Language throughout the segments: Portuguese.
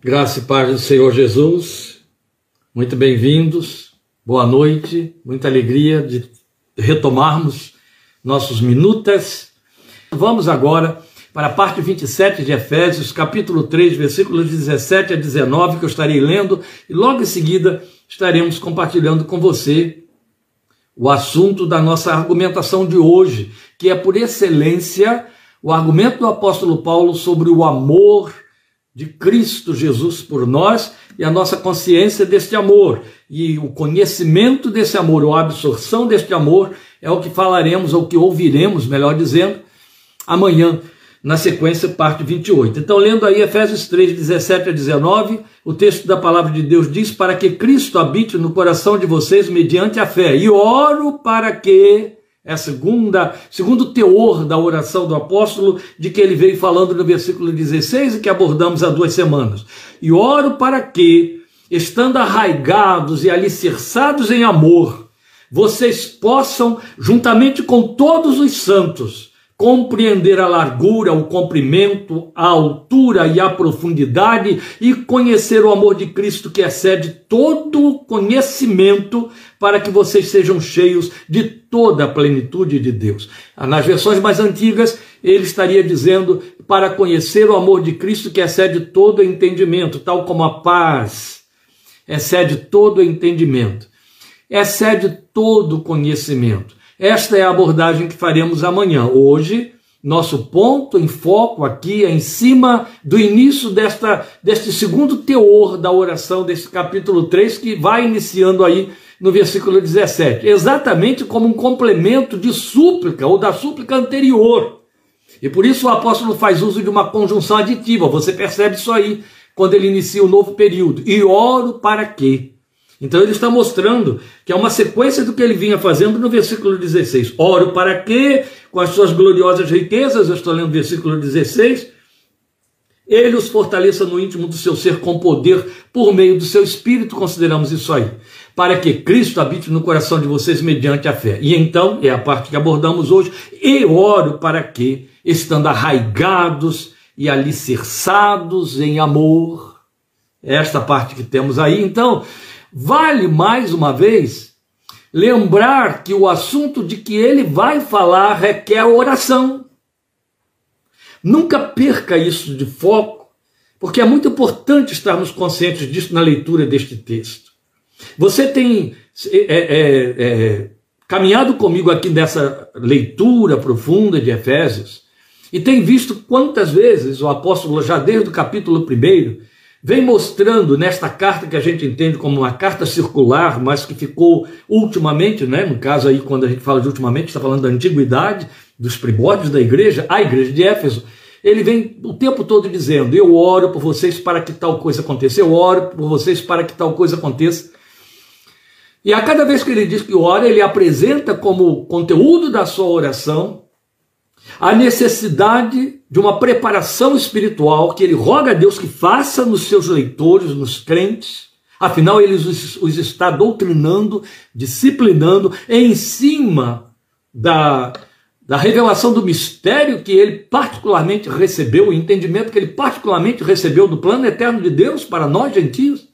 Graça e paz do Senhor Jesus, muito bem-vindos, boa noite, muita alegria de retomarmos nossos minutas. Vamos agora para a parte 27 de Efésios, capítulo 3, versículos 17 a 19, que eu estarei lendo, e logo em seguida estaremos compartilhando com você o assunto da nossa argumentação de hoje, que é por excelência o argumento do apóstolo Paulo sobre o amor de Cristo Jesus por nós e a nossa consciência deste amor. E o conhecimento desse amor, ou a absorção deste amor, é o que falaremos, ou que ouviremos, melhor dizendo, amanhã, na sequência, parte 28. Então, lendo aí Efésios 3, 17 a 19, o texto da palavra de Deus diz: Para que Cristo habite no coração de vocês mediante a fé, e oro para que é a segunda, segundo teor da oração do apóstolo, de que ele veio falando no versículo 16 e que abordamos há duas semanas. E oro para que, estando arraigados e alicerçados em amor, vocês possam, juntamente com todos os santos, compreender a largura, o comprimento, a altura e a profundidade e conhecer o amor de Cristo que excede todo conhecimento para que vocês sejam cheios de toda a plenitude de Deus. Nas versões mais antigas, ele estaria dizendo para conhecer o amor de Cristo que excede todo entendimento, tal como a paz excede todo entendimento, excede todo conhecimento. Esta é a abordagem que faremos amanhã. Hoje, nosso ponto em foco aqui é em cima do início desta, deste segundo teor da oração, desse capítulo 3, que vai iniciando aí no versículo 17, exatamente como um complemento de súplica ou da súplica anterior. E por isso o apóstolo faz uso de uma conjunção aditiva, você percebe isso aí quando ele inicia o novo período. E oro para quê? Então ele está mostrando que é uma sequência do que ele vinha fazendo no versículo 16. Oro para que, com as suas gloriosas riquezas, eu estou lendo o versículo 16, ele os fortaleça no íntimo do seu ser com poder por meio do seu espírito, consideramos isso aí, para que Cristo habite no coração de vocês mediante a fé. E então, é a parte que abordamos hoje, e oro para que, estando arraigados e alicerçados em amor, esta parte que temos aí, então, Vale mais uma vez lembrar que o assunto de que ele vai falar requer oração. Nunca perca isso de foco, porque é muito importante estarmos conscientes disso na leitura deste texto. Você tem é, é, é, caminhado comigo aqui nessa leitura profunda de Efésios e tem visto quantas vezes o apóstolo, já desde o capítulo 1, vem mostrando nesta carta que a gente entende como uma carta circular, mas que ficou ultimamente, né, no caso aí quando a gente fala de ultimamente, está falando da antiguidade, dos primórdios da igreja, a igreja de Éfeso, ele vem o tempo todo dizendo: Eu oro por vocês para que tal coisa aconteça, eu oro por vocês para que tal coisa aconteça. E a cada vez que ele diz que ora, ele apresenta como conteúdo da sua oração a necessidade de uma preparação espiritual que ele roga a Deus que faça nos seus leitores, nos crentes, afinal ele os, os está doutrinando, disciplinando em cima da, da revelação do mistério que ele particularmente recebeu, o entendimento que ele particularmente recebeu do plano eterno de Deus para nós gentios.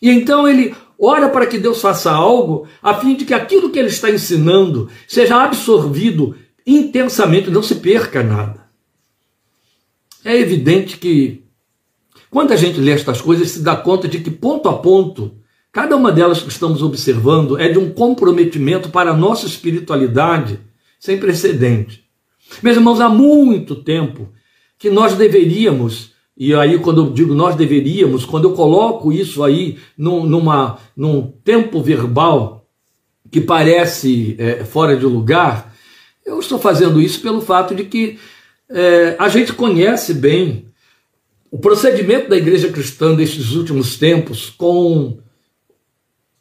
E então ele ora para que Deus faça algo a fim de que aquilo que ele está ensinando seja absorvido intensamente, não se perca nada. É evidente que quando a gente lê estas coisas, se dá conta de que ponto a ponto, cada uma delas que estamos observando é de um comprometimento para a nossa espiritualidade sem precedente. Meus irmãos, há muito tempo que nós deveríamos, e aí quando eu digo nós deveríamos, quando eu coloco isso aí num, numa, num tempo verbal que parece é, fora de lugar, eu estou fazendo isso pelo fato de que é, a gente conhece bem o procedimento da igreja cristã destes últimos tempos com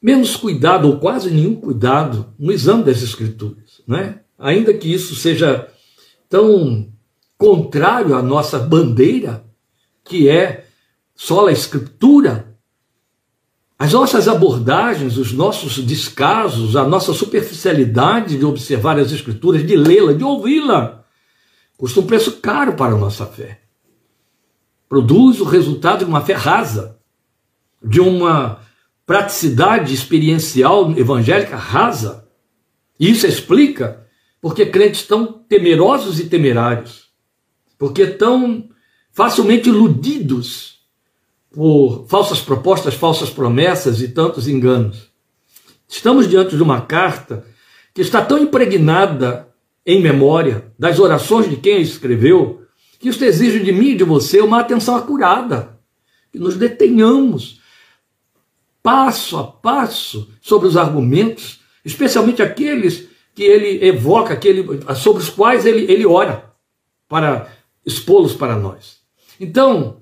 menos cuidado, ou quase nenhum cuidado, no exame das escrituras. Né? Ainda que isso seja tão contrário à nossa bandeira, que é só a escritura, as nossas abordagens, os nossos descasos, a nossa superficialidade de observar as Escrituras, de lê-la, de ouvi-la, custa um preço caro para a nossa fé. produz o resultado de uma fé rasa, de uma praticidade experiencial evangélica rasa. E isso explica porque crentes tão temerosos e temerários, porque tão facilmente iludidos por falsas propostas, falsas promessas e tantos enganos. Estamos diante de uma carta que está tão impregnada em memória das orações de quem a escreveu, que isto exige de mim e de você uma atenção acurada, que nos detenhamos passo a passo sobre os argumentos, especialmente aqueles que ele evoca, que ele, sobre os quais ele, ele ora para expô-los para nós. Então,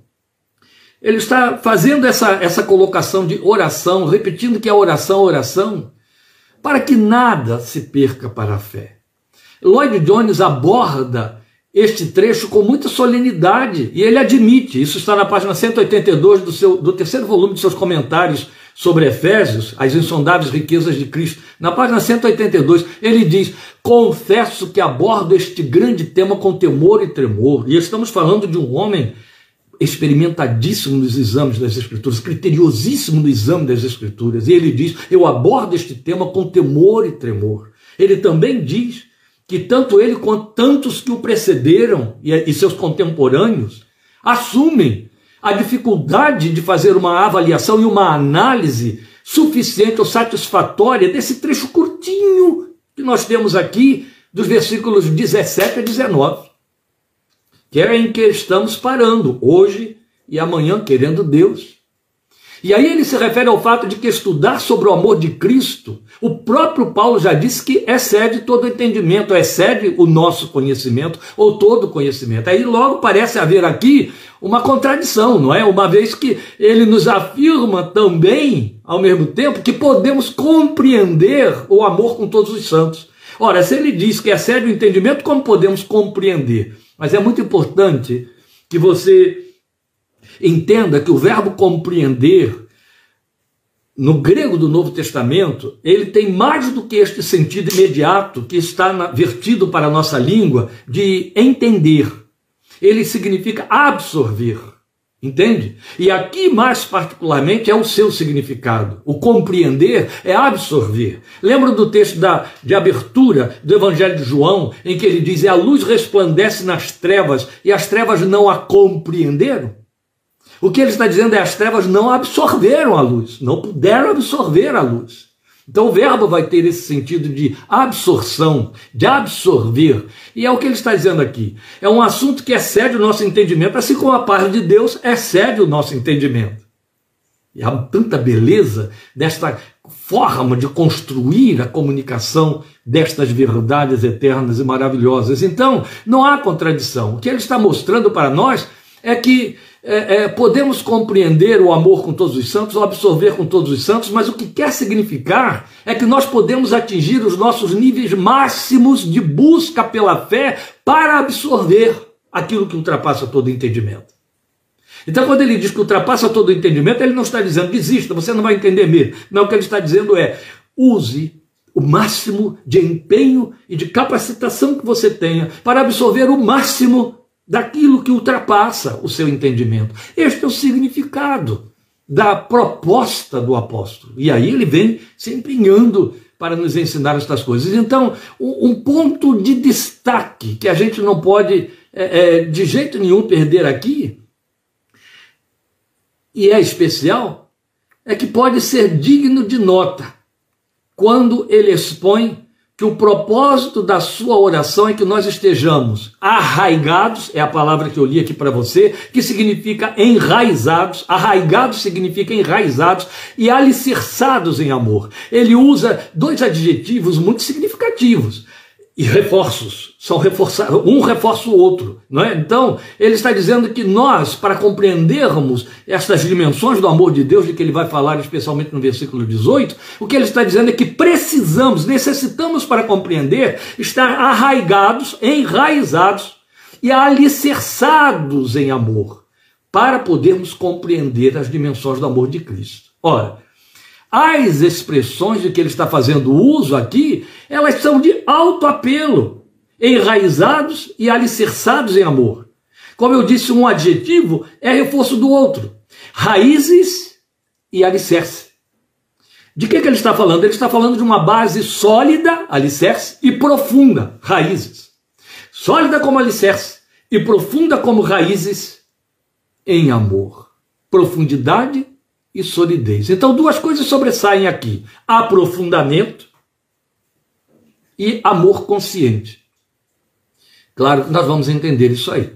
ele está fazendo essa, essa colocação de oração, repetindo que a oração, oração, para que nada se perca para a fé. Lloyd Jones aborda este trecho com muita solenidade e ele admite, isso está na página 182 do, seu, do terceiro volume de seus comentários sobre Efésios, as insondáveis riquezas de Cristo. Na página 182, ele diz: Confesso que abordo este grande tema com temor e tremor. E estamos falando de um homem experimentadíssimo nos exames das Escrituras, criteriosíssimo no exame das Escrituras. E ele diz: Eu abordo este tema com temor e tremor. Ele também diz que tanto ele quanto tantos que o precederam e seus contemporâneos assumem a dificuldade de fazer uma avaliação e uma análise suficiente ou satisfatória desse trecho curtinho que nós temos aqui, dos versículos 17 a 19, que é em que estamos parando hoje e amanhã, querendo Deus. E aí ele se refere ao fato de que estudar sobre o amor de Cristo, o próprio Paulo já disse que excede todo entendimento, excede o nosso conhecimento ou todo conhecimento. Aí logo parece haver aqui uma contradição, não é? Uma vez que ele nos afirma também, ao mesmo tempo, que podemos compreender o amor com todos os santos. Ora, se ele diz que excede o entendimento, como podemos compreender? Mas é muito importante que você Entenda que o verbo compreender, no grego do Novo Testamento, ele tem mais do que este sentido imediato que está na, vertido para a nossa língua de entender. Ele significa absorver. Entende? E aqui, mais particularmente, é o seu significado. O compreender é absorver. Lembra do texto da, de abertura do Evangelho de João, em que ele diz: A luz resplandece nas trevas e as trevas não a compreenderam? O que ele está dizendo é as trevas não absorveram a luz, não puderam absorver a luz. Então o verbo vai ter esse sentido de absorção, de absorver. E é o que ele está dizendo aqui. É um assunto que excede o nosso entendimento, assim como a paz de Deus excede o nosso entendimento. E há tanta beleza desta forma de construir a comunicação destas verdades eternas e maravilhosas. Então, não há contradição. O que ele está mostrando para nós é que é, é, podemos compreender o amor com todos os santos, ou absorver com todos os santos, mas o que quer significar é que nós podemos atingir os nossos níveis máximos de busca pela fé para absorver aquilo que ultrapassa todo entendimento. Então, quando ele diz que ultrapassa todo entendimento, ele não está dizendo desista, você não vai entender mesmo. Não, o que ele está dizendo é use o máximo de empenho e de capacitação que você tenha para absorver o máximo daquilo que ultrapassa o seu entendimento. Este é o significado da proposta do apóstolo. E aí ele vem se empenhando para nos ensinar estas coisas. Então, um ponto de destaque que a gente não pode é, é, de jeito nenhum perder aqui, e é especial, é que pode ser digno de nota quando ele expõe que o propósito da sua oração é que nós estejamos arraigados, é a palavra que eu li aqui para você, que significa enraizados, arraigados significa enraizados e alicerçados em amor. Ele usa dois adjetivos muito significativos e reforços, são reforçados, um reforça o outro, não é? Então, ele está dizendo que nós, para compreendermos estas dimensões do amor de Deus, de que ele vai falar especialmente no versículo 18, o que ele está dizendo é que precisamos, necessitamos para compreender, estar arraigados, enraizados e alicerçados em amor, para podermos compreender as dimensões do amor de Cristo. Ora, as expressões de que ele está fazendo uso aqui, elas são de alto apelo, enraizados e alicerçados em amor. Como eu disse, um adjetivo é reforço do outro. Raízes e alicerce. De que, que ele está falando? Ele está falando de uma base sólida, alicerce, e profunda, raízes. Sólida como alicerce e profunda como raízes em amor. Profundidade e solidez. Então, duas coisas sobressaem aqui: aprofundamento e amor consciente. Claro que nós vamos entender isso aí.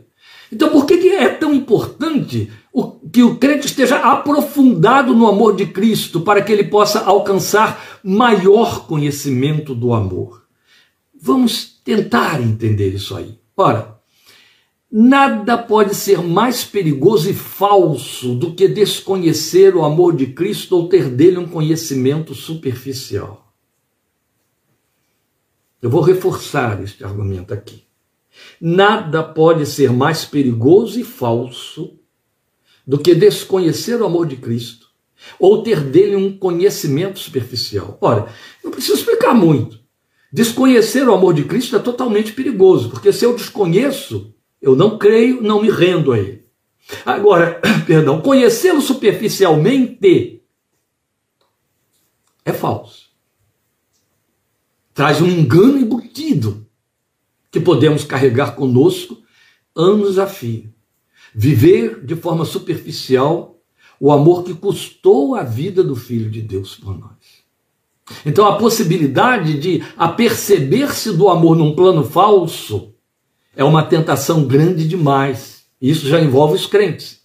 Então, por que, é tão importante que o crente esteja aprofundado no amor de Cristo para que ele possa alcançar maior conhecimento do amor? Vamos tentar entender isso aí. Ora, nada pode ser mais perigoso e falso do que desconhecer o amor de Cristo ou ter dele um conhecimento superficial. Eu vou reforçar este argumento aqui. Nada pode ser mais perigoso e falso do que desconhecer o amor de Cristo ou ter dele um conhecimento superficial. Ora, não preciso explicar muito. Desconhecer o amor de Cristo é totalmente perigoso, porque se eu desconheço, eu não creio, não me rendo a ele. Agora, perdão, conhecê-lo superficialmente é falso. Traz um engano embutido que podemos carregar conosco anos a fio. Viver de forma superficial o amor que custou a vida do Filho de Deus por nós. Então a possibilidade de aperceber-se do amor num plano falso é uma tentação grande demais. Isso já envolve os crentes.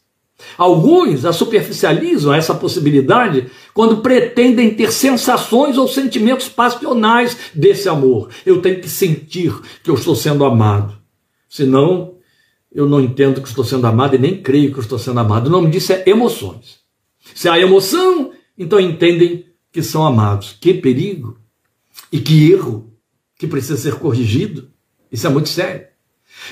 Alguns a superficializam essa possibilidade quando pretendem ter sensações ou sentimentos passionais desse amor. Eu tenho que sentir que eu estou sendo amado. Senão, eu não entendo que estou sendo amado e nem creio que estou sendo amado. O nome disso é emoções. Se há emoção, então entendem que são amados. Que perigo e que erro que precisa ser corrigido. Isso é muito sério.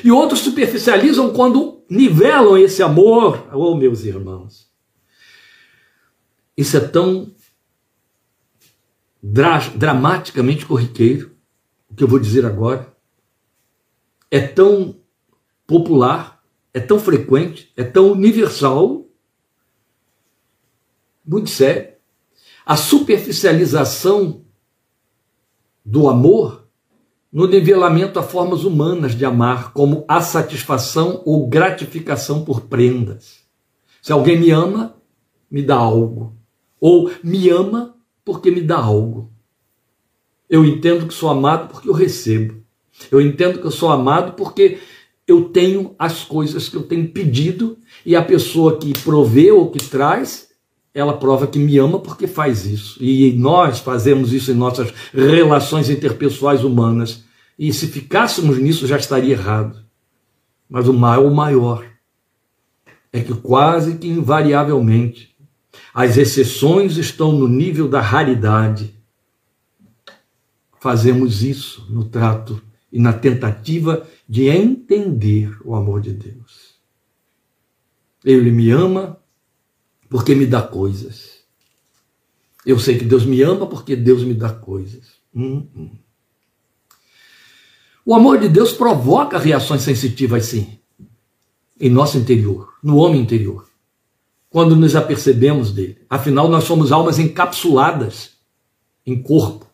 E outros superficializam quando nivelam esse amor. Oh, meus irmãos. Isso é tão dra dramaticamente corriqueiro, o que eu vou dizer agora. É tão popular, é tão frequente, é tão universal, muito sério. A superficialização do amor no nivelamento a formas humanas de amar, como a satisfação ou gratificação por prendas. Se alguém me ama, me dá algo. Ou me ama porque me dá algo. Eu entendo que sou amado porque eu recebo. Eu entendo que eu sou amado porque eu tenho as coisas que eu tenho pedido e a pessoa que provê ou que traz, ela prova que me ama porque faz isso. E nós fazemos isso em nossas relações interpessoais humanas. E se ficássemos nisso já estaria errado. Mas o mal maior é que quase que invariavelmente as exceções estão no nível da raridade. Fazemos isso no trato e na tentativa de entender o amor de Deus. Ele me ama porque me dá coisas. Eu sei que Deus me ama porque Deus me dá coisas. Hum, hum. O amor de Deus provoca reações sensitivas, sim, em nosso interior, no homem interior, quando nos apercebemos dele. Afinal, nós somos almas encapsuladas em corpo,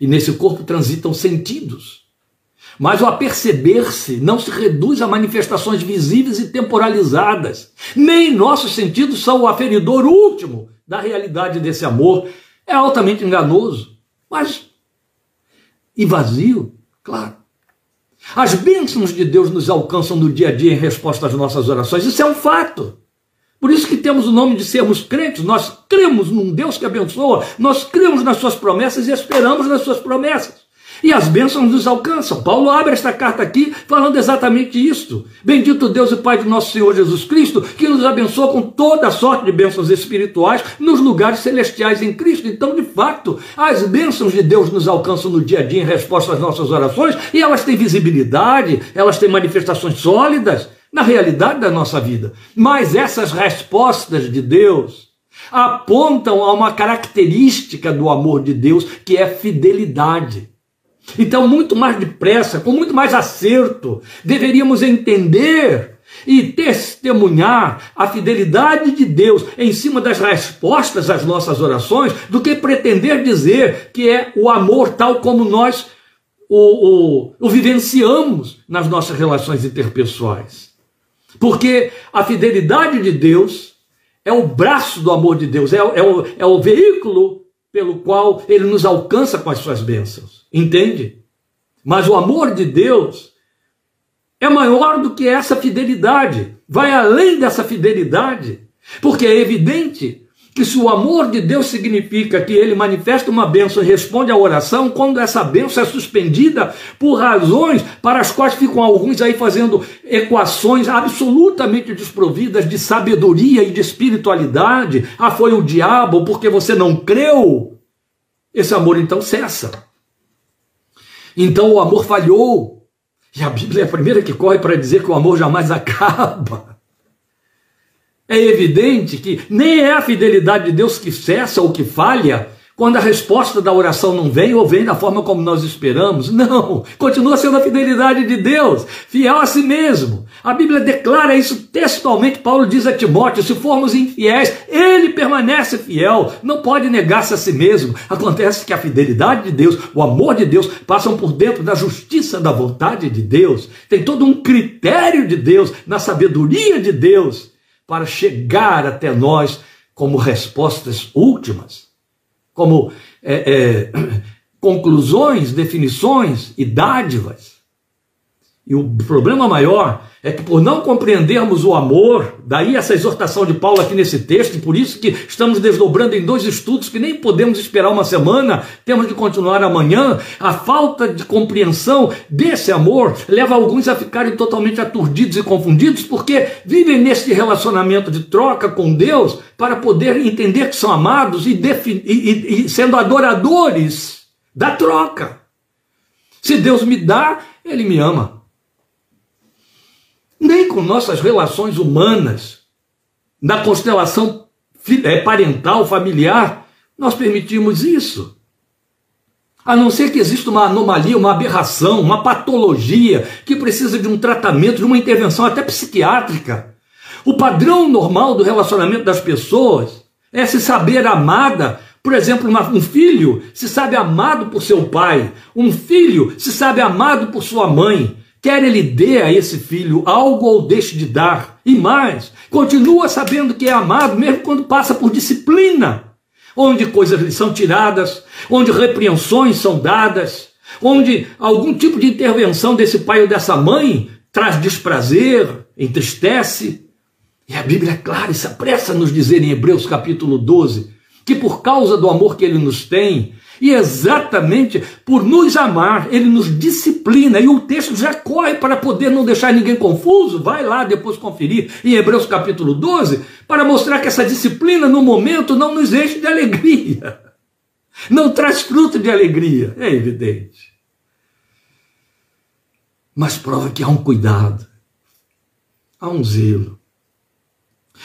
e nesse corpo transitam sentidos. Mas o aperceber-se não se reduz a manifestações visíveis e temporalizadas. Nem nossos sentidos são o aferidor último da realidade desse amor. É altamente enganoso, mas e vazio, claro. As bênçãos de Deus nos alcançam no dia a dia em resposta às nossas orações. Isso é um fato. Por isso que temos o nome de sermos crentes, nós cremos num Deus que abençoa, nós cremos nas suas promessas e esperamos nas suas promessas. E as bênçãos nos alcançam. Paulo abre esta carta aqui falando exatamente isso. Bendito Deus e Pai de nosso Senhor Jesus Cristo, que nos abençoa com toda sorte de bênçãos espirituais nos lugares celestiais em Cristo. Então, de fato, as bênçãos de Deus nos alcançam no dia a dia em resposta às nossas orações e elas têm visibilidade, elas têm manifestações sólidas na realidade da nossa vida. Mas essas respostas de Deus apontam a uma característica do amor de Deus que é fidelidade. Então, muito mais depressa, com muito mais acerto, deveríamos entender e testemunhar a fidelidade de Deus em cima das respostas às nossas orações do que pretender dizer que é o amor tal como nós o, o, o vivenciamos nas nossas relações interpessoais. Porque a fidelidade de Deus é o braço do amor de Deus, é, é, o, é o veículo pelo qual ele nos alcança com as suas bênçãos. Entende? Mas o amor de Deus é maior do que essa fidelidade, vai além dessa fidelidade, porque é evidente que se o amor de Deus significa que ele manifesta uma bênção e responde à oração, quando essa bênção é suspendida por razões para as quais ficam alguns aí fazendo equações absolutamente desprovidas de sabedoria e de espiritualidade, ah, foi o diabo porque você não creu, esse amor então cessa. Então o amor falhou. E a Bíblia é a primeira que corre para dizer que o amor jamais acaba. É evidente que nem é a fidelidade de Deus que cessa ou que falha quando a resposta da oração não vem ou vem da forma como nós esperamos. Não, continua sendo a fidelidade de Deus, fiel a si mesmo. A Bíblia declara isso textualmente. Paulo diz a Timóteo: se formos infiéis, ele permanece fiel, não pode negar-se a si mesmo. Acontece que a fidelidade de Deus, o amor de Deus, passam por dentro da justiça da vontade de Deus. Tem todo um critério de Deus, na sabedoria de Deus para chegar até nós como respostas últimas, como é, é, conclusões, definições e dádivas. E o problema maior é que por não compreendermos o amor, daí essa exortação de Paulo aqui nesse texto, e por isso que estamos desdobrando em dois estudos que nem podemos esperar uma semana, temos de continuar amanhã. A falta de compreensão desse amor leva alguns a ficarem totalmente aturdidos e confundidos, porque vivem nesse relacionamento de troca com Deus para poder entender que são amados e, e, e, sendo adoradores da troca. Se Deus me dá, Ele me ama nem com nossas relações humanas, na constelação é, parental, familiar, nós permitimos isso. A não ser que exista uma anomalia, uma aberração, uma patologia que precisa de um tratamento, de uma intervenção até psiquiátrica. O padrão normal do relacionamento das pessoas é se saber amada. Por exemplo, um filho se sabe amado por seu pai, um filho se sabe amado por sua mãe, Quer ele dê a esse filho algo ou deixe de dar, e mais, continua sabendo que é amado mesmo quando passa por disciplina, onde coisas lhe são tiradas, onde repreensões são dadas, onde algum tipo de intervenção desse pai ou dessa mãe traz desprazer, entristece. E a Bíblia é clara e se apressa a nos dizer em Hebreus capítulo 12 que por causa do amor que ele nos tem, e exatamente por nos amar, ele nos disciplina. E o texto já corre para poder não deixar ninguém confuso. Vai lá depois conferir em Hebreus capítulo 12, para mostrar que essa disciplina no momento não nos enche de alegria. Não traz fruto de alegria, é evidente. Mas prova que há um cuidado, há um zelo.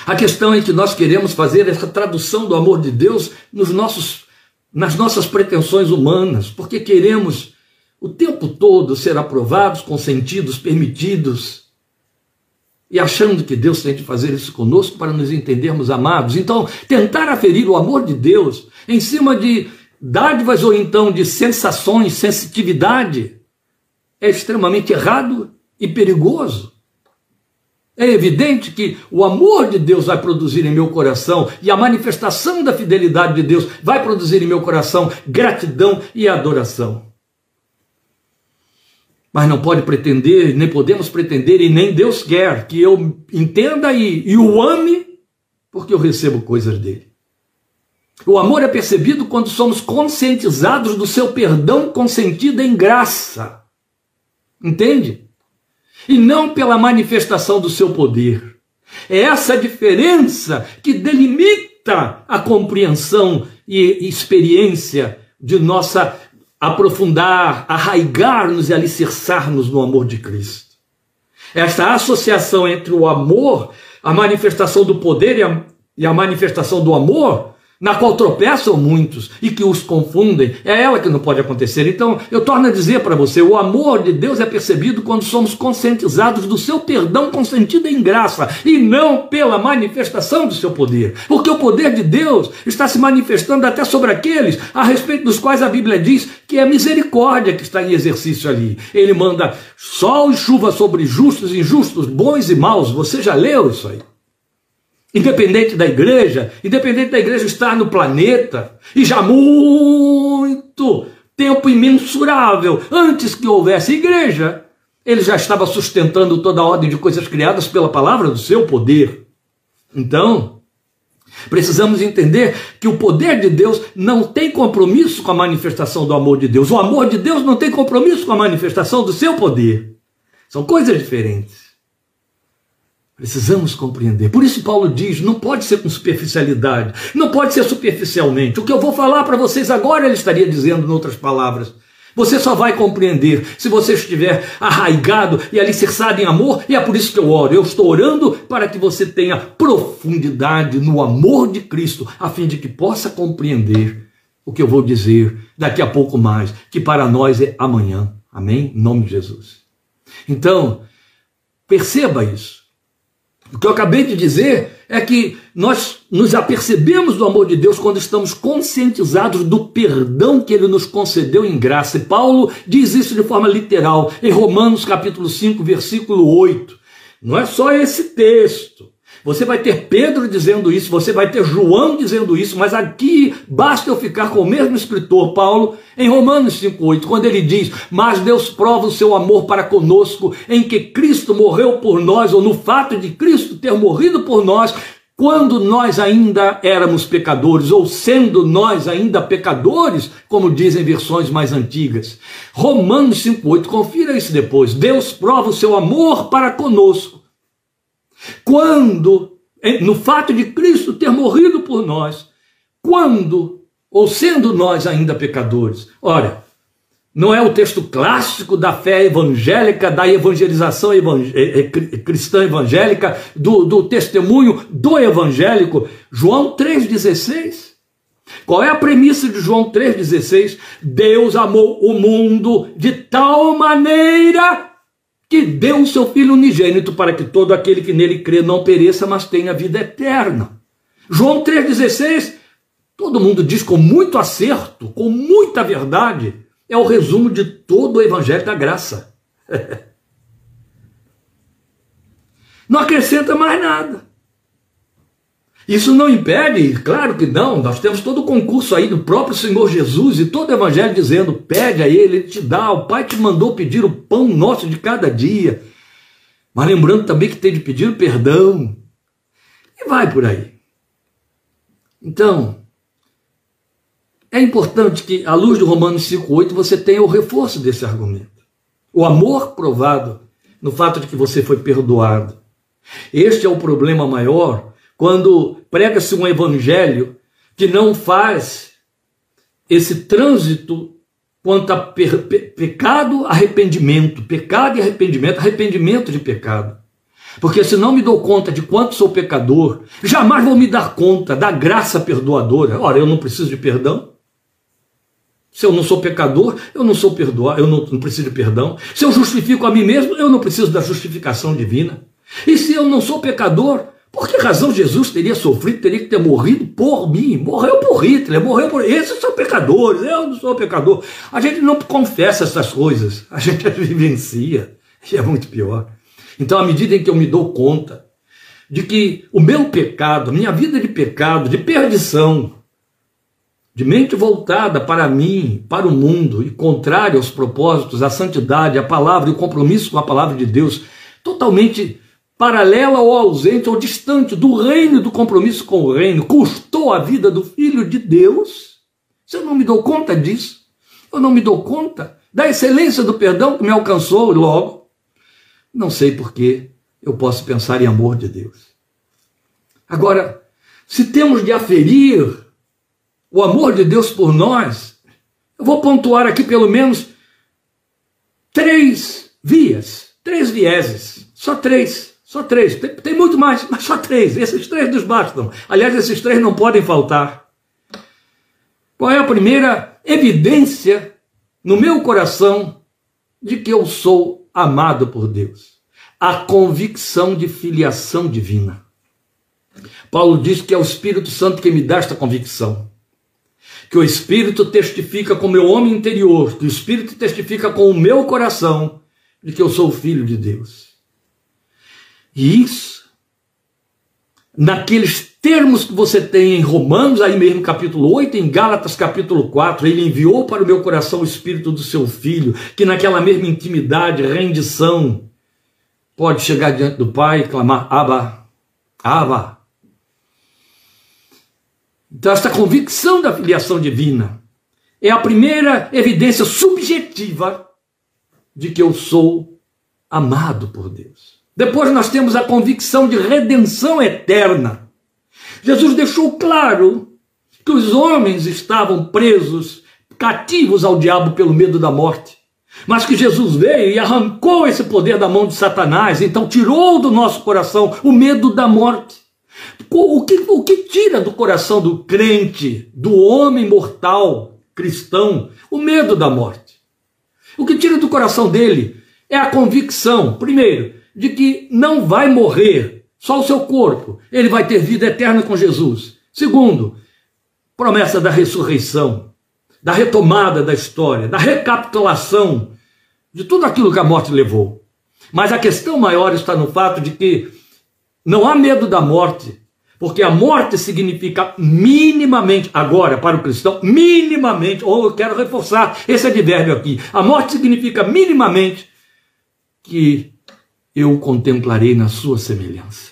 A questão é que nós queremos fazer essa tradução do amor de Deus nos nossos nas nossas pretensões humanas, porque queremos o tempo todo ser aprovados, consentidos, permitidos, e achando que Deus tem de fazer isso conosco para nos entendermos amados. Então, tentar aferir o amor de Deus em cima de dádivas ou então de sensações, sensitividade, é extremamente errado e perigoso. É evidente que o amor de Deus vai produzir em meu coração e a manifestação da fidelidade de Deus vai produzir em meu coração gratidão e adoração. Mas não pode pretender, nem podemos pretender, e nem Deus quer que eu entenda e, e o ame, porque eu recebo coisas dele. O amor é percebido quando somos conscientizados do seu perdão consentido em graça. Entende? E não pela manifestação do seu poder. É essa diferença que delimita a compreensão e experiência de nossa aprofundar, arraigar-nos e alicerçar-nos no amor de Cristo. Esta associação entre o amor, a manifestação do poder e a, e a manifestação do amor na qual tropeçam muitos e que os confundem, é ela que não pode acontecer. Então, eu torno a dizer para você: o amor de Deus é percebido quando somos conscientizados do seu perdão consentido em graça e não pela manifestação do seu poder. Porque o poder de Deus está se manifestando até sobre aqueles a respeito dos quais a Bíblia diz que é misericórdia que está em exercício ali. Ele manda sol e chuva sobre justos e injustos, bons e maus. Você já leu isso aí? Independente da igreja, independente da igreja estar no planeta, e já muito tempo imensurável antes que houvesse igreja, ele já estava sustentando toda a ordem de coisas criadas pela palavra do seu poder. Então, precisamos entender que o poder de Deus não tem compromisso com a manifestação do amor de Deus. O amor de Deus não tem compromisso com a manifestação do seu poder. São coisas diferentes. Precisamos compreender. Por isso Paulo diz, não pode ser com superficialidade, não pode ser superficialmente. O que eu vou falar para vocês agora, ele estaria dizendo em outras palavras. Você só vai compreender se você estiver arraigado e alicerçado em amor, e é por isso que eu oro. Eu estou orando para que você tenha profundidade no amor de Cristo, a fim de que possa compreender o que eu vou dizer daqui a pouco mais, que para nós é amanhã. Amém? Em nome de Jesus. Então, perceba isso. O que eu acabei de dizer é que nós nos apercebemos do amor de Deus quando estamos conscientizados do perdão que ele nos concedeu em graça. E Paulo diz isso de forma literal em Romanos capítulo 5, versículo 8. Não é só esse texto. Você vai ter Pedro dizendo isso, você vai ter João dizendo isso, mas aqui basta eu ficar com o mesmo escritor, Paulo, em Romanos 5,8, quando ele diz: Mas Deus prova o seu amor para conosco, em que Cristo morreu por nós, ou no fato de Cristo ter morrido por nós, quando nós ainda éramos pecadores, ou sendo nós ainda pecadores, como dizem versões mais antigas. Romanos 5,8, confira isso depois. Deus prova o seu amor para conosco quando, no fato de Cristo ter morrido por nós, quando, ou sendo nós ainda pecadores. Ora, não é o texto clássico da fé evangélica, da evangelização cristã evangélica, do, do testemunho do evangélico, João 3,16. Qual é a premissa de João 3,16? Deus amou o mundo de tal maneira que deu o seu Filho unigênito para que todo aquele que nele crê não pereça, mas tenha vida eterna. João 3,16, todo mundo diz com muito acerto, com muita verdade, é o resumo de todo o Evangelho da Graça. não acrescenta mais nada. Isso não impede, claro que não, nós temos todo o concurso aí do próprio Senhor Jesus e todo o Evangelho dizendo: pede a Ele, Ele te dá, o Pai te mandou pedir o pão nosso de cada dia. Mas lembrando também que tem de pedir perdão. E vai por aí. Então, é importante que, à luz do Romanos 5,8, você tenha o reforço desse argumento. O amor provado no fato de que você foi perdoado. Este é o problema maior quando prega-se um evangelho que não faz esse trânsito quanto a pe pecado, arrependimento, pecado e arrependimento, arrependimento de pecado. Porque se não me dou conta de quanto sou pecador, jamais vou me dar conta da graça perdoadora. Ora, eu não preciso de perdão. Se eu não sou pecador, eu não sou perdoado, eu não, não preciso de perdão. Se eu justifico a mim mesmo, eu não preciso da justificação divina. E se eu não sou pecador, que razão Jesus teria sofrido, teria que ter morrido por mim? Morreu por Hitler, morreu por. Esses são pecadores, eu não sou pecador. A gente não confessa essas coisas, a gente as vivencia, e é muito pior. Então, à medida em que eu me dou conta de que o meu pecado, minha vida de pecado, de perdição, de mente voltada para mim, para o mundo, e contrária aos propósitos, à santidade, à palavra e o compromisso com a palavra de Deus, totalmente paralela ou ausente ou distante do reino e do compromisso com o reino, custou a vida do Filho de Deus? Se eu não me dou conta disso, eu não me dou conta da excelência do perdão que me alcançou logo, não sei por que eu posso pensar em amor de Deus. Agora, se temos de aferir o amor de Deus por nós, eu vou pontuar aqui pelo menos três vias, três vieses, só três só três. Tem, tem, muito mais, mas só três. Esses três nos bastam. Aliás, esses três não podem faltar. Qual é a primeira evidência no meu coração de que eu sou amado por Deus? A convicção de filiação divina. Paulo diz que é o Espírito Santo que me dá esta convicção. Que o Espírito testifica com o meu homem interior, que o Espírito testifica com o meu coração de que eu sou filho de Deus. Isso, naqueles termos que você tem em Romanos, aí mesmo capítulo 8, em Gálatas capítulo 4, ele enviou para o meu coração o Espírito do seu Filho, que naquela mesma intimidade, rendição, pode chegar diante do Pai e clamar: Abba, Abba. Então, esta convicção da filiação divina é a primeira evidência subjetiva de que eu sou amado por Deus. Depois nós temos a convicção de redenção eterna. Jesus deixou claro que os homens estavam presos, cativos ao diabo pelo medo da morte. Mas que Jesus veio e arrancou esse poder da mão de Satanás, então tirou do nosso coração o medo da morte. O que, o que tira do coração do crente, do homem mortal cristão, o medo da morte? O que tira do coração dele é a convicção, primeiro, de que não vai morrer só o seu corpo, ele vai ter vida eterna com Jesus. Segundo, promessa da ressurreição, da retomada da história, da recapitulação de tudo aquilo que a morte levou. Mas a questão maior está no fato de que não há medo da morte, porque a morte significa minimamente, agora para o cristão, minimamente, ou eu quero reforçar esse advérbio aqui, a morte significa minimamente que eu o contemplarei na sua semelhança.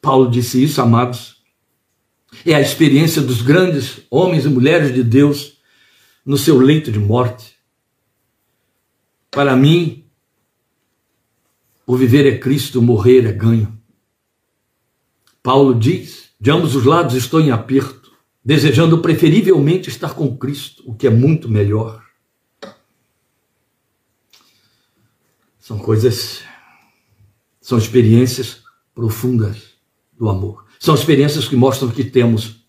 Paulo disse isso, amados. É a experiência dos grandes homens e mulheres de Deus no seu leito de morte. Para mim, o viver é Cristo, o morrer é ganho. Paulo diz: de ambos os lados estou em aperto, desejando preferivelmente estar com Cristo, o que é muito melhor. São coisas, são experiências profundas do amor. São experiências que mostram que temos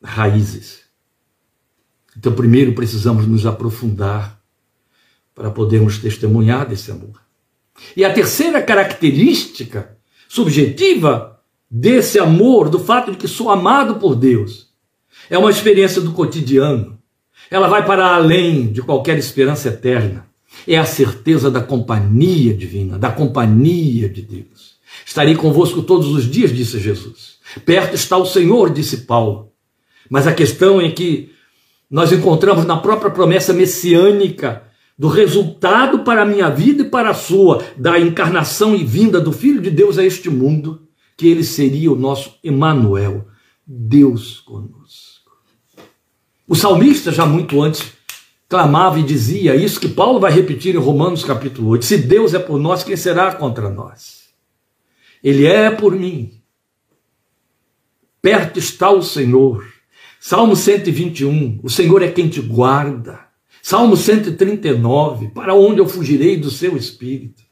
raízes. Então, primeiro precisamos nos aprofundar para podermos testemunhar desse amor. E a terceira característica subjetiva desse amor, do fato de que sou amado por Deus. É uma experiência do cotidiano. Ela vai para além de qualquer esperança eterna. É a certeza da companhia divina, da companhia de Deus. Estarei convosco todos os dias, disse Jesus. Perto está o Senhor, disse Paulo. Mas a questão é que nós encontramos na própria promessa messiânica do resultado para a minha vida e para a sua, da encarnação e vinda do Filho de Deus a este mundo, que ele seria o nosso Emanuel, Deus conosco. O salmista já muito antes clamava e dizia isso que Paulo vai repetir em Romanos capítulo 8: se Deus é por nós, quem será contra nós? Ele é por mim. Perto está o Senhor. Salmo 121, o Senhor é quem te guarda. Salmo 139, para onde eu fugirei do seu espírito?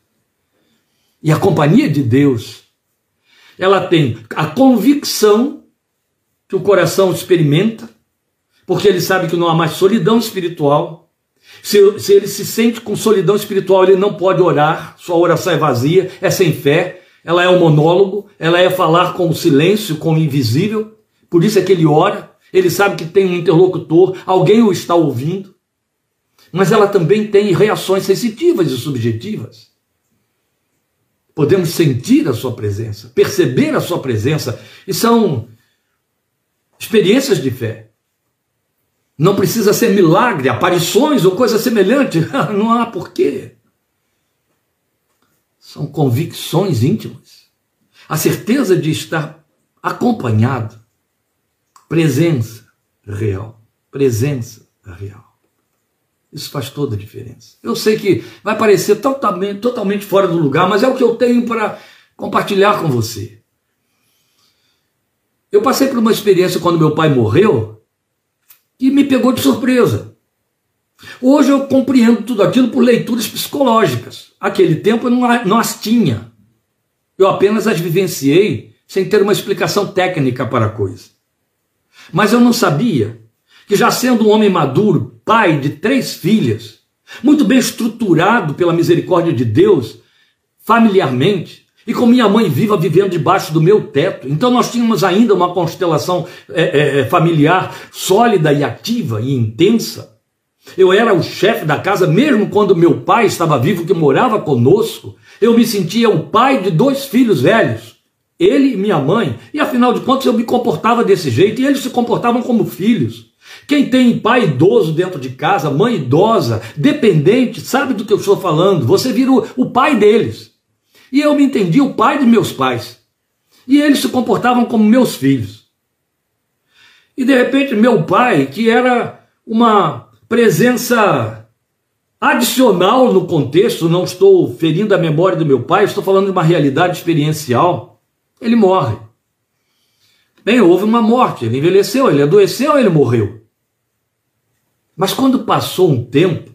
E a companhia de Deus ela tem a convicção que o coração experimenta, porque ele sabe que não há mais solidão espiritual. Se, se ele se sente com solidão espiritual, ele não pode orar, sua oração é vazia, é sem fé, ela é um monólogo, ela é falar com o silêncio, com o invisível. Por isso é que ele ora, ele sabe que tem um interlocutor, alguém o está ouvindo. Mas ela também tem reações sensitivas e subjetivas. Podemos sentir a sua presença, perceber a sua presença, e são experiências de fé. Não precisa ser milagre, aparições ou coisa semelhante, não há porquê. São convicções íntimas. A certeza de estar acompanhado. Presença real. Presença real. Isso faz toda a diferença. Eu sei que vai parecer totalmente, totalmente fora do lugar, mas é o que eu tenho para compartilhar com você. Eu passei por uma experiência quando meu pai morreu que me pegou de surpresa. Hoje eu compreendo tudo aquilo por leituras psicológicas. Aquele tempo eu não, não as tinha. Eu apenas as vivenciei sem ter uma explicação técnica para a coisa. Mas eu não sabia que já sendo um homem maduro, pai de três filhas, muito bem estruturado pela misericórdia de Deus, familiarmente, e com minha mãe viva vivendo debaixo do meu teto. Então nós tínhamos ainda uma constelação é, é, é, familiar sólida e ativa e intensa. Eu era o chefe da casa, mesmo quando meu pai estava vivo, que morava conosco. Eu me sentia o pai de dois filhos velhos, ele e minha mãe. E afinal de contas eu me comportava desse jeito e eles se comportavam como filhos. Quem tem pai idoso dentro de casa, mãe idosa, dependente, sabe do que eu estou falando. Você vira o, o pai deles. E eu me entendi o pai de meus pais. E eles se comportavam como meus filhos. E de repente, meu pai, que era uma presença adicional no contexto, não estou ferindo a memória do meu pai, estou falando de uma realidade experiencial, ele morre. Bem, houve uma morte, ele envelheceu, ele adoeceu, ele morreu. Mas quando passou um tempo,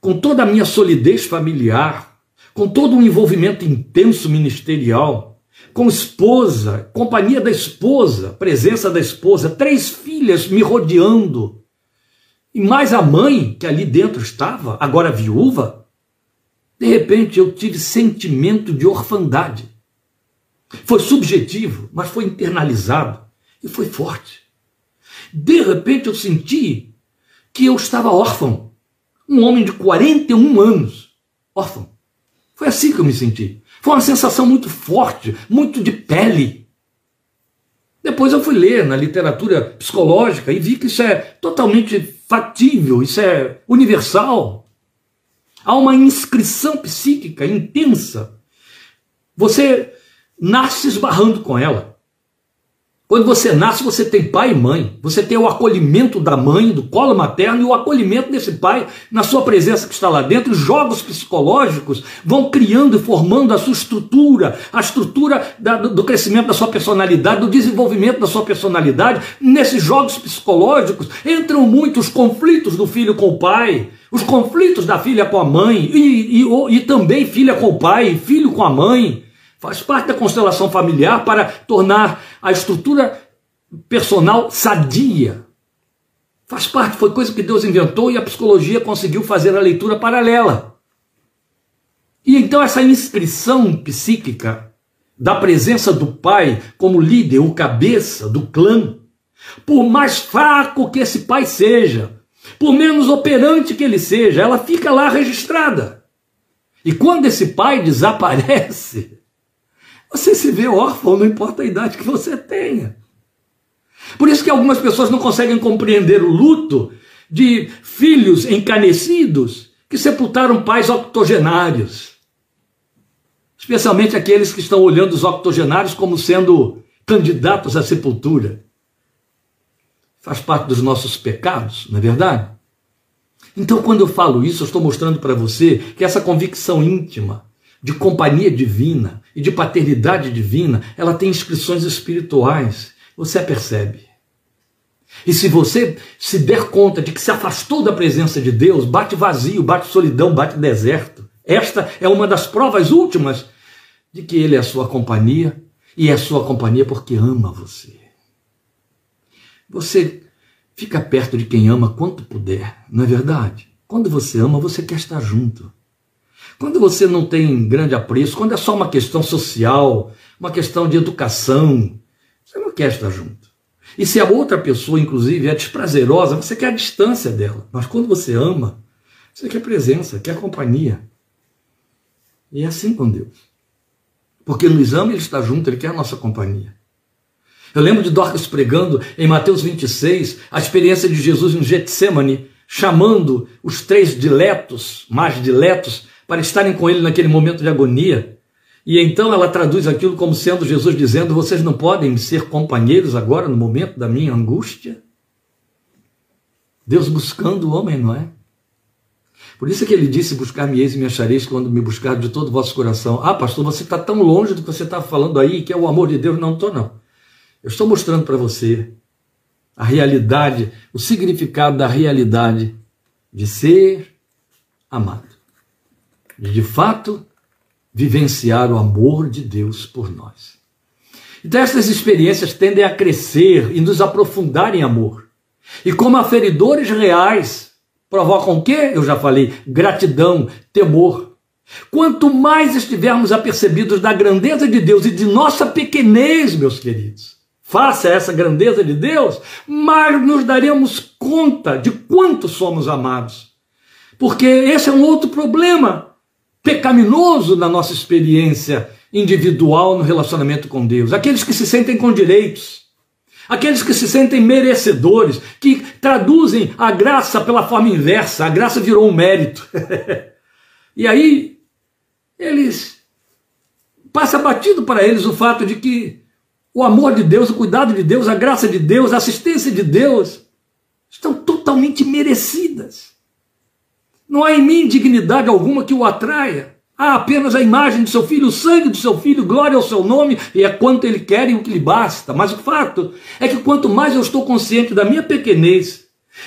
com toda a minha solidez familiar, com todo um envolvimento intenso ministerial, com esposa, companhia da esposa, presença da esposa, três filhas me rodeando, e mais a mãe que ali dentro estava, agora viúva, de repente eu tive sentimento de orfandade. Foi subjetivo, mas foi internalizado e foi forte. De repente eu senti que eu estava órfão. Um homem de 41 anos, órfão. Foi assim que eu me senti. Foi uma sensação muito forte, muito de pele. Depois eu fui ler na literatura psicológica e vi que isso é totalmente fatível, isso é universal. Há uma inscrição psíquica intensa. Você nasce esbarrando com ela. Quando você nasce, você tem pai e mãe. Você tem o acolhimento da mãe, do colo materno e o acolhimento desse pai na sua presença que está lá dentro. Os jogos psicológicos vão criando e formando a sua estrutura, a estrutura da, do crescimento da sua personalidade, do desenvolvimento da sua personalidade. Nesses jogos psicológicos entram muitos conflitos do filho com o pai, os conflitos da filha com a mãe e, e, e também filha com o pai, filho com a mãe. Faz parte da constelação familiar para tornar a estrutura personal sadia. Faz parte, foi coisa que Deus inventou e a psicologia conseguiu fazer a leitura paralela. E então essa inscrição psíquica da presença do pai como líder, o cabeça do clã, por mais fraco que esse pai seja, por menos operante que ele seja, ela fica lá registrada. E quando esse pai desaparece, você se vê órfão, não importa a idade que você tenha. Por isso que algumas pessoas não conseguem compreender o luto de filhos encanecidos que sepultaram pais octogenários. Especialmente aqueles que estão olhando os octogenários como sendo candidatos à sepultura. Faz parte dos nossos pecados, não é verdade? Então, quando eu falo isso, eu estou mostrando para você que essa convicção íntima de companhia divina e de paternidade divina, ela tem inscrições espirituais. Você a percebe. E se você se der conta de que se afastou da presença de Deus, bate vazio, bate solidão, bate deserto. Esta é uma das provas últimas de que Ele é a sua companhia e é a sua companhia porque ama você. Você fica perto de quem ama quanto puder, não é verdade? Quando você ama, você quer estar junto. Quando você não tem grande apreço, quando é só uma questão social, uma questão de educação, você não quer estar junto. E se a outra pessoa, inclusive, é desprazerosa, você quer a distância dela. Mas quando você ama, você quer presença, quer companhia. E é assim com Deus. Porque nos ama, Ele está junto, Ele quer a nossa companhia. Eu lembro de Dorcas pregando em Mateus 26 a experiência de Jesus em Getsemane, chamando os três diletos, mais diletos, para estarem com ele naquele momento de agonia. E então ela traduz aquilo como sendo Jesus dizendo: Vocês não podem ser companheiros agora no momento da minha angústia? Deus buscando o homem, não é? Por isso é que ele disse: Buscar-me-eis e me achareis quando me buscar de todo o vosso coração. Ah, pastor, você está tão longe do que você está falando aí, que é o amor de Deus. Não estou, não. Eu estou mostrando para você a realidade, o significado da realidade de ser amado de de fato vivenciar o amor de Deus por nós. Então, essas experiências tendem a crescer e nos aprofundar em amor. E como aferidores reais, provocam o quê? Eu já falei, gratidão, temor. Quanto mais estivermos apercebidos da grandeza de Deus e de nossa pequenez, meus queridos, face a essa grandeza de Deus, mais nos daremos conta de quanto somos amados. Porque esse é um outro problema pecaminoso na nossa experiência individual no relacionamento com Deus. Aqueles que se sentem com direitos, aqueles que se sentem merecedores, que traduzem a graça pela forma inversa, a graça virou um mérito. e aí eles passa batido para eles o fato de que o amor de Deus, o cuidado de Deus, a graça de Deus, a assistência de Deus estão totalmente merecidas. Não há em mim dignidade alguma que o atraia. Há apenas a imagem de seu filho, o sangue do seu filho, glória ao seu nome, e é quanto ele quer e o que lhe basta. Mas o fato é que quanto mais eu estou consciente da minha pequenez,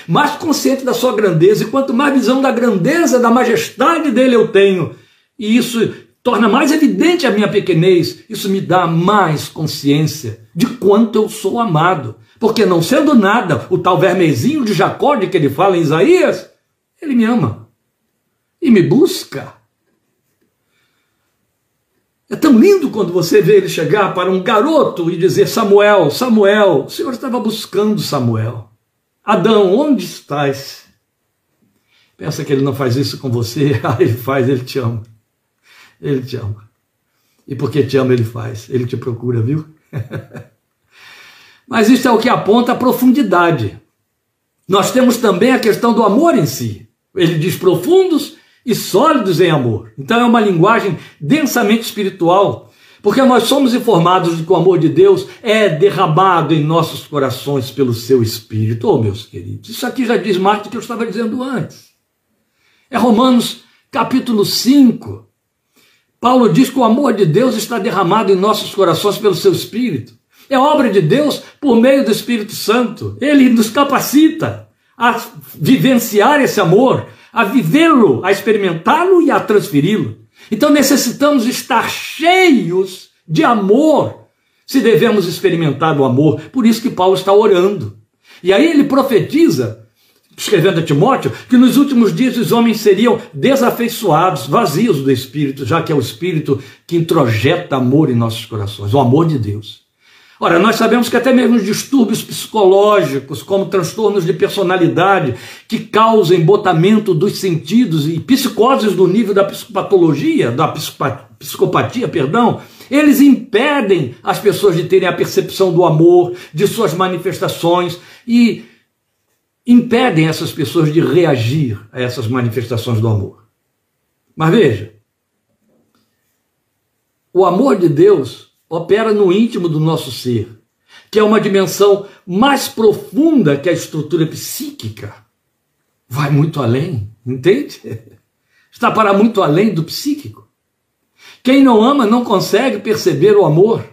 mais consciente da sua grandeza, e quanto mais visão da grandeza, da majestade dele eu tenho, e isso torna mais evidente a minha pequenez, isso me dá mais consciência de quanto eu sou amado. Porque não sendo nada, o tal vermezinho de Jacó de que ele fala em Isaías, ele me ama e me busca. É tão lindo quando você vê ele chegar para um garoto e dizer: Samuel, Samuel, o Senhor estava buscando Samuel. Adão, onde estás? Pensa que ele não faz isso com você? Ah, ele faz, ele te ama. Ele te ama. E porque te ama, ele faz. Ele te procura, viu? Mas isso é o que aponta a profundidade. Nós temos também a questão do amor em si. Ele diz profundos e sólidos em amor. Então é uma linguagem densamente espiritual, porque nós somos informados de que o amor de Deus é derramado em nossos corações pelo seu Espírito. Oh, meus queridos, isso aqui já diz mais do que eu estava dizendo antes. É Romanos capítulo 5. Paulo diz que o amor de Deus está derramado em nossos corações pelo seu Espírito. É obra de Deus por meio do Espírito Santo. Ele nos capacita a vivenciar esse amor, a vivê-lo, a experimentá-lo e a transferi-lo. Então necessitamos estar cheios de amor se devemos experimentar o amor. Por isso que Paulo está orando. E aí ele profetiza escrevendo a Timóteo, que nos últimos dias os homens seriam desafeiçoados, vazios do Espírito, já que é o Espírito que introjeta amor em nossos corações, o amor de Deus. Ora, nós sabemos que até mesmo os distúrbios psicológicos, como transtornos de personalidade, que causam embotamento dos sentidos e psicoses do nível da psicopatologia, da psicopatia, perdão, eles impedem as pessoas de terem a percepção do amor, de suas manifestações e impedem essas pessoas de reagir a essas manifestações do amor. Mas veja, o amor de Deus opera no íntimo do nosso ser, que é uma dimensão mais profunda que a estrutura psíquica. Vai muito além, entende? Está para muito além do psíquico. Quem não ama não consegue perceber o amor,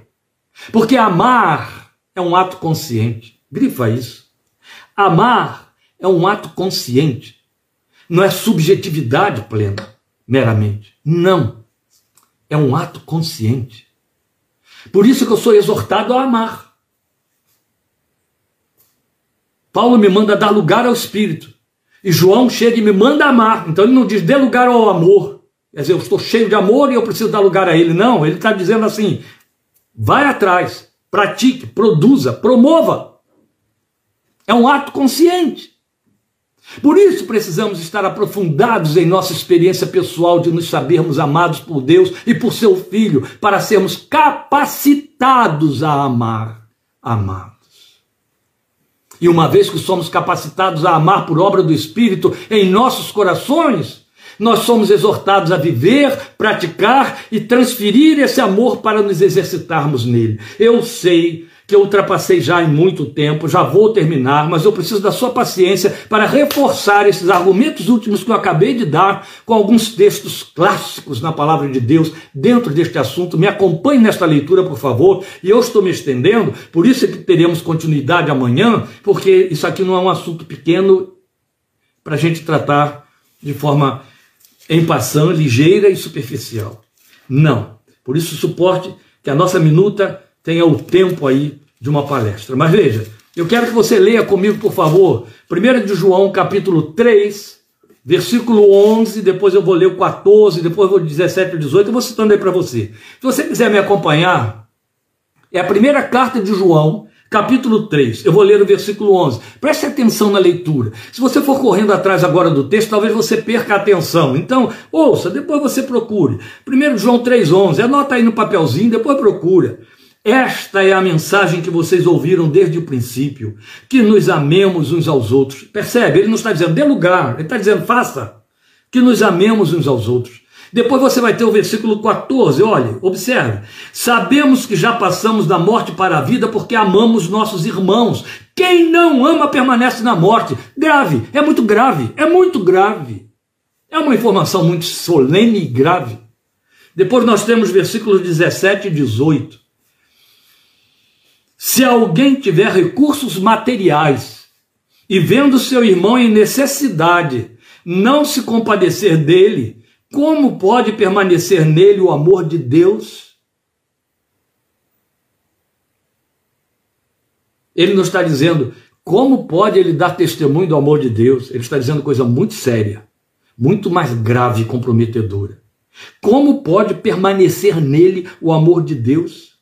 porque amar é um ato consciente. Grifa isso. Amar é um ato consciente. Não é subjetividade plena, meramente. Não. É um ato consciente. Por isso que eu sou exortado a amar. Paulo me manda dar lugar ao Espírito. E João chega e me manda amar. Então ele não diz dê lugar ao amor. Quer dizer, eu estou cheio de amor e eu preciso dar lugar a ele. Não, ele está dizendo assim: vai atrás, pratique, produza, promova. É um ato consciente. Por isso precisamos estar aprofundados em nossa experiência pessoal de nos sabermos amados por Deus e por seu Filho, para sermos capacitados a amar amados. E uma vez que somos capacitados a amar por obra do Espírito em nossos corações, nós somos exortados a viver, praticar e transferir esse amor para nos exercitarmos nele. Eu sei que eu ultrapassei já em muito tempo, já vou terminar, mas eu preciso da sua paciência para reforçar esses argumentos últimos que eu acabei de dar com alguns textos clássicos na palavra de Deus dentro deste assunto. Me acompanhe nesta leitura, por favor. E eu estou me estendendo, por isso é que teremos continuidade amanhã, porque isso aqui não é um assunto pequeno para a gente tratar de forma em passando, ligeira e superficial. Não. Por isso, suporte que a nossa minuta tenha o tempo aí de uma palestra. Mas veja, Eu quero que você leia comigo, por favor, 1 de João, capítulo 3, versículo 11, depois eu vou ler o 14, depois eu vou 17 e 18, eu vou citando aí para você. Se você quiser me acompanhar, é a primeira carta de João, capítulo 3. Eu vou ler o versículo 11. Preste atenção na leitura. Se você for correndo atrás agora do texto, talvez você perca a atenção. Então, ouça, depois você procure. 1 João 3,11. Anota aí no papelzinho, depois procura. Esta é a mensagem que vocês ouviram desde o princípio, que nos amemos uns aos outros. Percebe? Ele não está dizendo dê lugar, ele está dizendo faça, que nos amemos uns aos outros. Depois você vai ter o versículo 14, olha, observe. Sabemos que já passamos da morte para a vida porque amamos nossos irmãos. Quem não ama permanece na morte. Grave, é muito grave, é muito grave. É uma informação muito solene e grave. Depois nós temos versículos 17 e 18. Se alguém tiver recursos materiais e vendo seu irmão em necessidade, não se compadecer dele, como pode permanecer nele o amor de Deus? Ele não está dizendo como pode ele dar testemunho do amor de Deus. Ele está dizendo coisa muito séria, muito mais grave e comprometedora. Como pode permanecer nele o amor de Deus?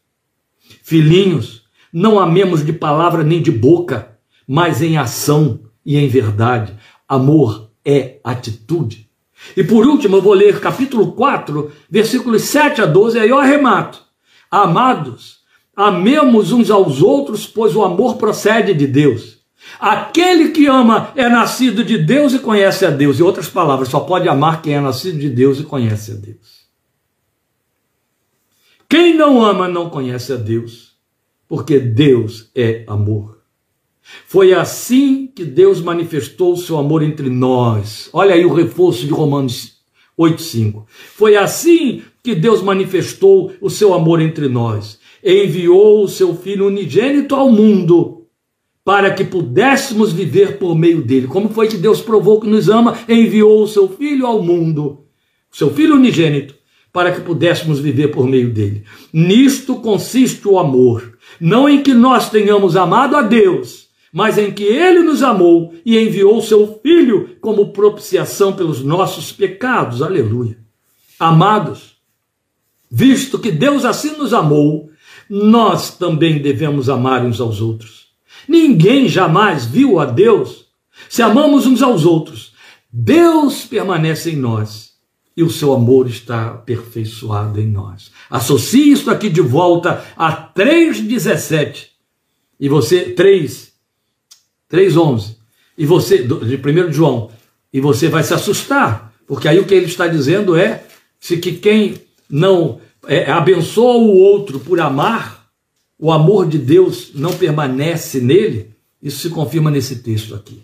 Filhinhos, não amemos de palavra nem de boca, mas em ação e em verdade. Amor é atitude. E por último, eu vou ler capítulo 4, versículos 7 a 12, aí eu arremato. Amados, amemos uns aos outros, pois o amor procede de Deus. Aquele que ama é nascido de Deus e conhece a Deus. Em outras palavras, só pode amar quem é nascido de Deus e conhece a Deus. Quem não ama não conhece a Deus, porque Deus é amor. Foi assim que Deus manifestou o seu amor entre nós. Olha aí o reforço de Romanos 8,5. Foi assim que Deus manifestou o seu amor entre nós. Enviou o seu Filho unigênito ao mundo para que pudéssemos viver por meio dele. Como foi que Deus provou que nos ama? Enviou o seu Filho ao mundo, o seu Filho unigênito, para que pudéssemos viver por meio dele. Nisto consiste o amor. Não em que nós tenhamos amado a Deus, mas em que ele nos amou e enviou seu Filho como propiciação pelos nossos pecados. Aleluia. Amados, visto que Deus assim nos amou, nós também devemos amar uns aos outros. Ninguém jamais viu a Deus. Se amamos uns aos outros, Deus permanece em nós e o seu amor está aperfeiçoado em nós. Associe isso aqui de volta a 3,17. E você, 3, 3,11. E você, de 1 João, e você vai se assustar, porque aí o que ele está dizendo é se que quem não é, abençoa o outro por amar, o amor de Deus não permanece nele, isso se confirma nesse texto aqui.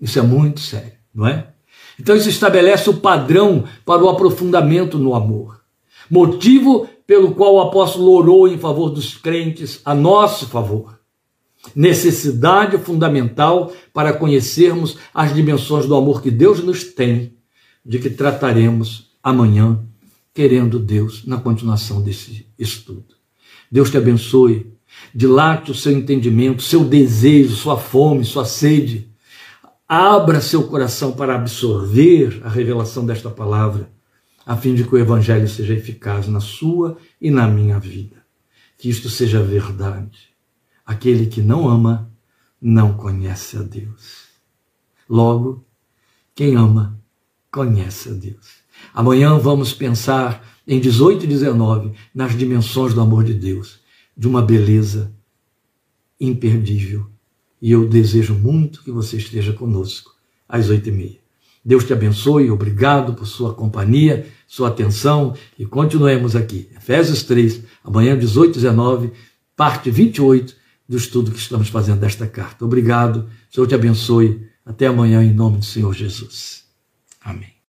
Isso é muito sério, não é? Então isso estabelece o padrão para o aprofundamento no amor. Motivo pelo qual o apóstolo orou em favor dos crentes a nosso favor necessidade fundamental para conhecermos as dimensões do amor que Deus nos tem, de que trataremos amanhã, querendo Deus, na continuação desse estudo. Deus te abençoe, dilate o seu entendimento, seu desejo, sua fome, sua sede. Abra seu coração para absorver a revelação desta palavra, a fim de que o Evangelho seja eficaz na sua e na minha vida. Que isto seja verdade Aquele que não ama não conhece a Deus. Logo, quem ama conhece a Deus. Amanhã vamos pensar em 18 e 19 nas dimensões do amor de Deus, de uma beleza imperdível. E eu desejo muito que você esteja conosco às oito e meia. Deus te abençoe, obrigado por sua companhia, sua atenção e continuemos aqui. Efésios 3, amanhã 18 e 19, parte 28 do estudo que estamos fazendo desta carta. Obrigado, Senhor te abençoe. Até amanhã, em nome do Senhor Jesus. Amém.